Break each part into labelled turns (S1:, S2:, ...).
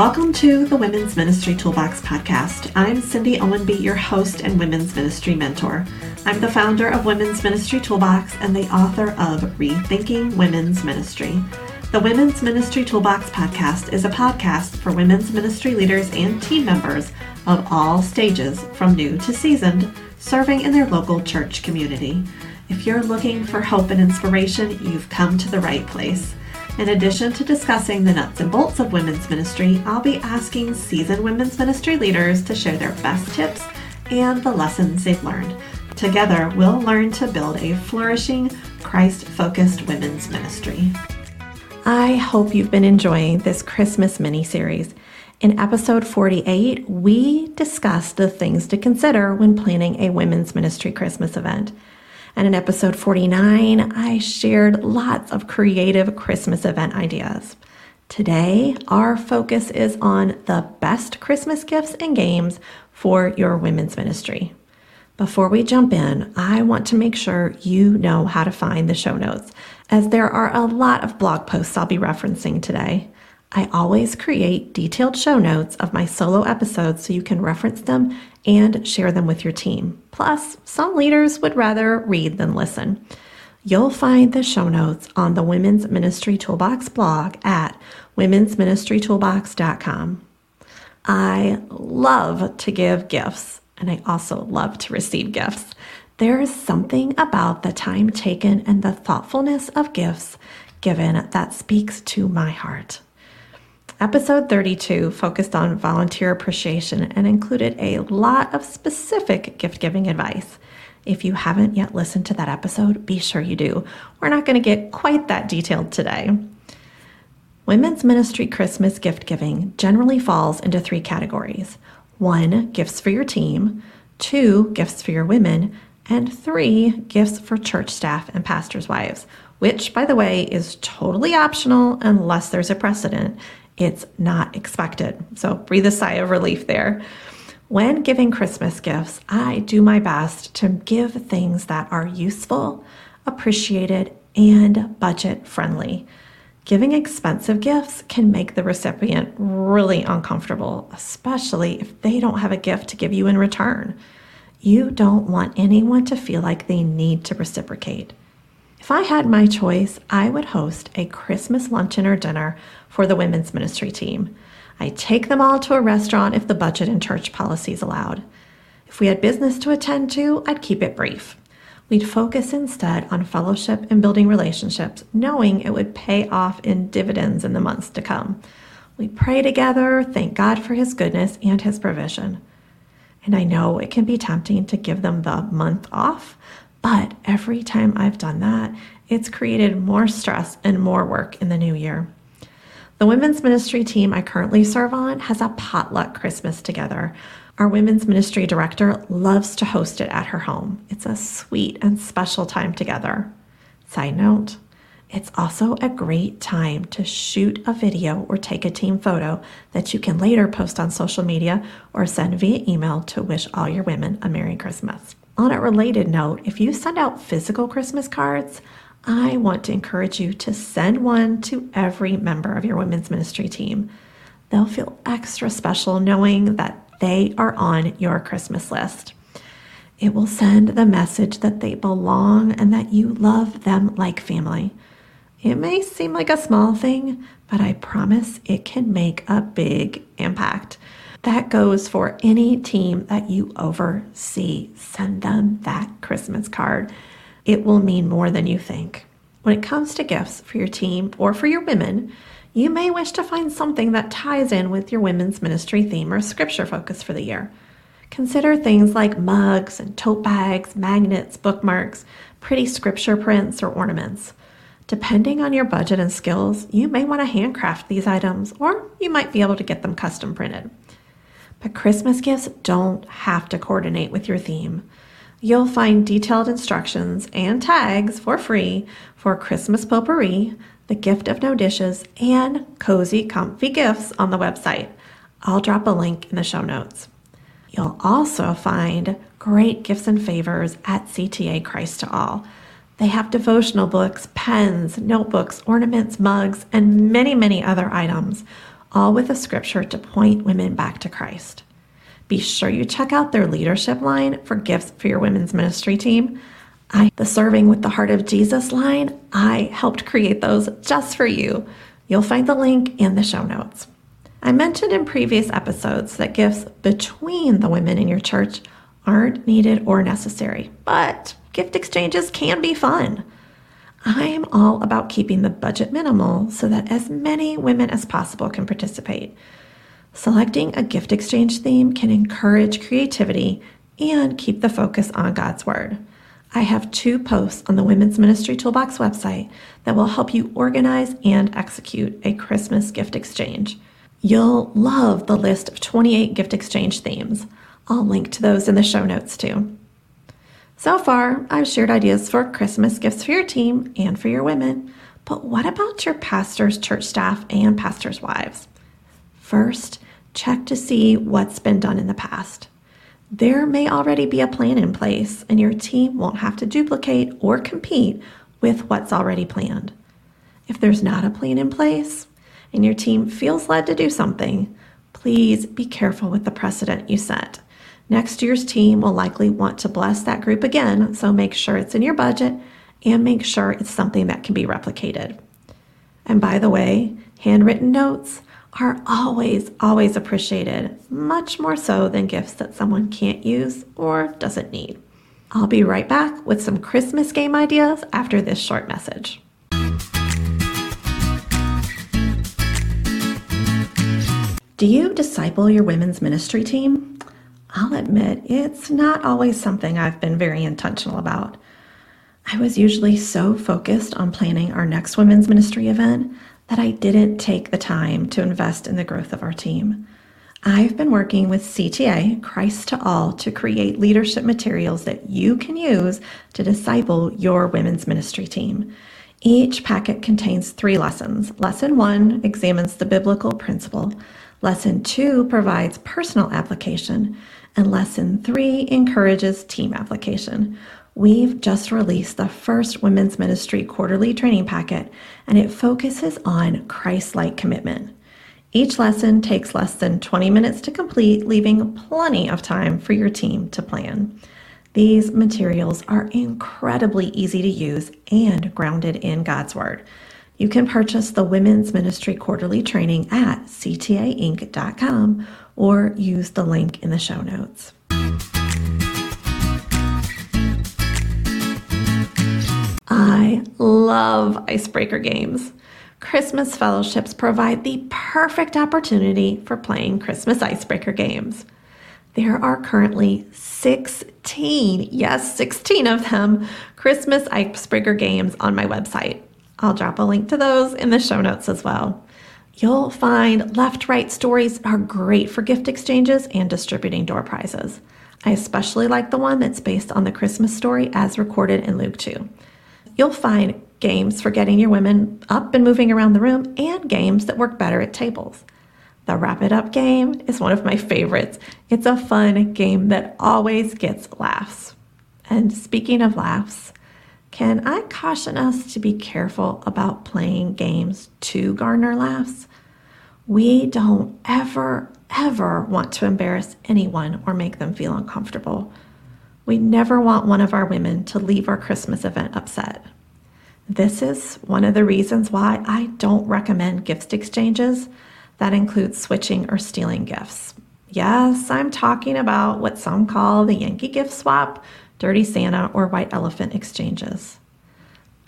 S1: Welcome to the Women's Ministry Toolbox podcast. I'm Cindy Owenby, your host and Women's Ministry Mentor. I'm the founder of Women's Ministry Toolbox and the author of Rethinking Women's Ministry. The Women's Ministry Toolbox podcast is a podcast for women's ministry leaders and team members of all stages, from new to seasoned, serving in their local church community. If you're looking for hope and inspiration, you've come to the right place. In addition to discussing the nuts and bolts of women's ministry, I'll be asking seasoned women's ministry leaders to share their best tips and the lessons they've learned. Together, we'll learn to build a flourishing, Christ focused women's ministry. I hope you've been enjoying this Christmas mini series. In episode 48, we discussed the things to consider when planning a women's ministry Christmas event. And in episode 49, I shared lots of creative Christmas event ideas. Today, our focus is on the best Christmas gifts and games for your women's ministry. Before we jump in, I want to make sure you know how to find the show notes, as there are a lot of blog posts I'll be referencing today. I always create detailed show notes of my solo episodes so you can reference them and share them with your team. Plus, some leaders would rather read than listen. You'll find the show notes on the Women's Ministry Toolbox blog at womensministrytoolbox.com. I love to give gifts, and I also love to receive gifts. There is something about the time taken and the thoughtfulness of gifts given that speaks to my heart. Episode 32 focused on volunteer appreciation and included a lot of specific gift giving advice. If you haven't yet listened to that episode, be sure you do. We're not going to get quite that detailed today. Women's Ministry Christmas gift giving generally falls into three categories one, gifts for your team, two, gifts for your women, and three, gifts for church staff and pastors' wives, which, by the way, is totally optional unless there's a precedent it's not expected. So breathe a sigh of relief there. When giving Christmas gifts, I do my best to give things that are useful, appreciated, and budget friendly. Giving expensive gifts can make the recipient really uncomfortable, especially if they don't have a gift to give you in return. You don't want anyone to feel like they need to reciprocate. If I had my choice, I would host a Christmas luncheon or dinner for the women's ministry team. I take them all to a restaurant if the budget and church policies allowed. If we had business to attend to, I'd keep it brief. We'd focus instead on fellowship and building relationships, knowing it would pay off in dividends in the months to come. We pray together, thank God for His goodness and His provision. And I know it can be tempting to give them the month off, but every time I've done that, it's created more stress and more work in the new year. The women's ministry team I currently serve on has a potluck Christmas together. Our women's ministry director loves to host it at her home. It's a sweet and special time together. Side note, it's also a great time to shoot a video or take a team photo that you can later post on social media or send via email to wish all your women a Merry Christmas. On a related note, if you send out physical Christmas cards, I want to encourage you to send one to every member of your women's ministry team. They'll feel extra special knowing that they are on your Christmas list. It will send the message that they belong and that you love them like family. It may seem like a small thing, but I promise it can make a big impact. That goes for any team that you oversee. Send them that Christmas card it will mean more than you think. When it comes to gifts for your team or for your women, you may wish to find something that ties in with your women's ministry theme or scripture focus for the year. Consider things like mugs and tote bags, magnets, bookmarks, pretty scripture prints, or ornaments. Depending on your budget and skills, you may want to handcraft these items or you might be able to get them custom printed. But Christmas gifts don't have to coordinate with your theme. You'll find detailed instructions and tags for free for Christmas potpourri, the gift of no dishes, and cozy, comfy gifts on the website. I'll drop a link in the show notes. You'll also find great gifts and favors at CTA Christ to All. They have devotional books, pens, notebooks, ornaments, mugs, and many, many other items, all with a scripture to point women back to Christ. Be sure you check out their leadership line for gifts for your women's ministry team. I, the Serving with the Heart of Jesus line, I helped create those just for you. You'll find the link in the show notes. I mentioned in previous episodes that gifts between the women in your church aren't needed or necessary, but gift exchanges can be fun. I'm all about keeping the budget minimal so that as many women as possible can participate. Selecting a gift exchange theme can encourage creativity and keep the focus on God's Word. I have two posts on the Women's Ministry Toolbox website that will help you organize and execute a Christmas gift exchange. You'll love the list of 28 gift exchange themes. I'll link to those in the show notes too. So far, I've shared ideas for Christmas gifts for your team and for your women, but what about your pastors, church staff, and pastors' wives? First, check to see what's been done in the past. There may already be a plan in place, and your team won't have to duplicate or compete with what's already planned. If there's not a plan in place and your team feels led to do something, please be careful with the precedent you set. Next year's team will likely want to bless that group again, so make sure it's in your budget and make sure it's something that can be replicated. And by the way, handwritten notes are always, always appreciated, much more so than gifts that someone can't use or doesn't need. I'll be right back with some Christmas game ideas after this short message. Do you disciple your women's ministry team? I'll admit it's not always something I've been very intentional about. I was usually so focused on planning our next women's ministry event that I didn't take the time to invest in the growth of our team. I've been working with CTA, Christ to All, to create leadership materials that you can use to disciple your women's ministry team. Each packet contains three lessons. Lesson one examines the biblical principle. Lesson two provides personal application and lesson three encourages team application. We've just released the first women's ministry quarterly training packet, and it focuses on Christ like commitment. Each lesson takes less than 20 minutes to complete, leaving plenty of time for your team to plan. These materials are incredibly easy to use and grounded in God's Word. You can purchase the Women's Ministry Quarterly Training at ctainc.com or use the link in the show notes. I love icebreaker games. Christmas fellowships provide the perfect opportunity for playing Christmas icebreaker games. There are currently 16, yes, 16 of them, Christmas icebreaker games on my website. I'll drop a link to those in the show notes as well. You'll find left right stories are great for gift exchanges and distributing door prizes. I especially like the one that's based on the Christmas story as recorded in Luke 2. You'll find games for getting your women up and moving around the room and games that work better at tables. The Wrap It Up game is one of my favorites. It's a fun game that always gets laughs. And speaking of laughs, can I caution us to be careful about playing games to garner laughs? We don't ever, ever want to embarrass anyone or make them feel uncomfortable. We never want one of our women to leave our Christmas event upset. This is one of the reasons why I don't recommend gift exchanges that include switching or stealing gifts. Yes, I'm talking about what some call the Yankee gift swap, Dirty Santa, or White Elephant exchanges.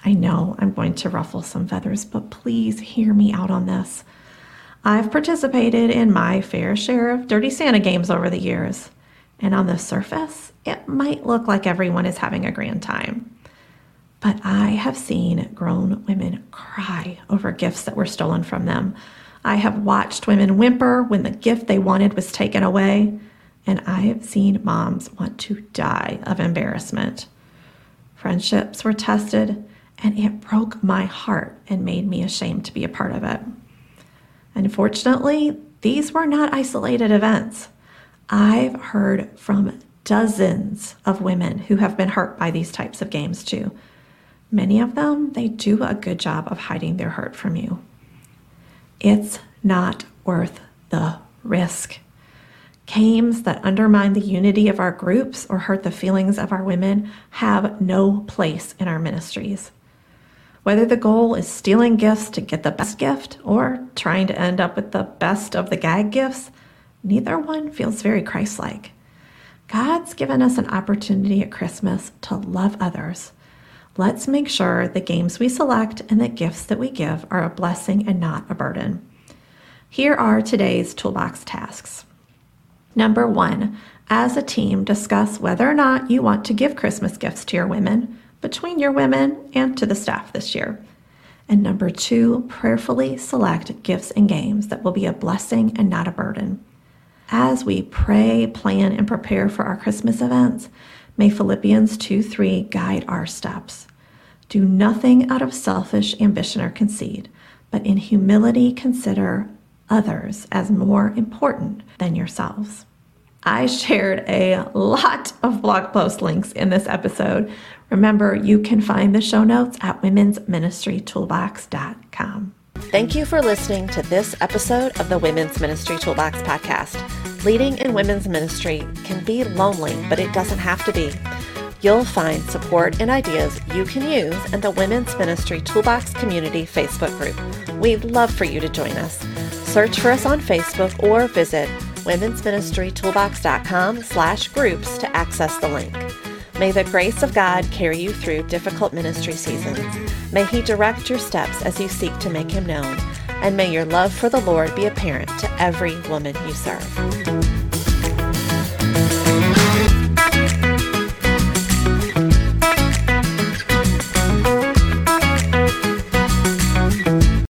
S1: I know I'm going to ruffle some feathers, but please hear me out on this. I've participated in my fair share of Dirty Santa games over the years, and on the surface, it might look like everyone is having a grand time. But I have seen grown women cry over gifts that were stolen from them. I have watched women whimper when the gift they wanted was taken away, and I have seen moms want to die of embarrassment. Friendships were tested, and it broke my heart and made me ashamed to be a part of it. Unfortunately, these were not isolated events. I've heard from dozens of women who have been hurt by these types of games too. Many of them, they do a good job of hiding their hurt from you. It's not worth the risk. Games that undermine the unity of our groups or hurt the feelings of our women have no place in our ministries. Whether the goal is stealing gifts to get the best gift or trying to end up with the best of the gag gifts, neither one feels very Christ like. God's given us an opportunity at Christmas to love others. Let's make sure the games we select and the gifts that we give are a blessing and not a burden. Here are today's toolbox tasks. Number one, as a team, discuss whether or not you want to give Christmas gifts to your women, between your women, and to the staff this year. And number two, prayerfully select gifts and games that will be a blessing and not a burden. As we pray, plan, and prepare for our Christmas events, may Philippians 2 3 guide our steps. Do nothing out of selfish ambition or conceit, but in humility consider others as more important than yourselves. I shared a lot of blog post links in this episode. Remember, you can find the show notes at womensministrytoolbox.com.
S2: Thank you for listening to this episode of the Women's Ministry Toolbox podcast. Leading in women's ministry can be lonely, but it doesn't have to be. You'll find support and ideas you can use in the Women's Ministry Toolbox Community Facebook group. We'd love for you to join us. Search for us on Facebook or visit womensministrytoolbox.com slash groups to access the link. May the grace of God carry you through difficult ministry seasons. May He direct your steps as you seek to make Him known. And may your love for the Lord be apparent to every woman you serve.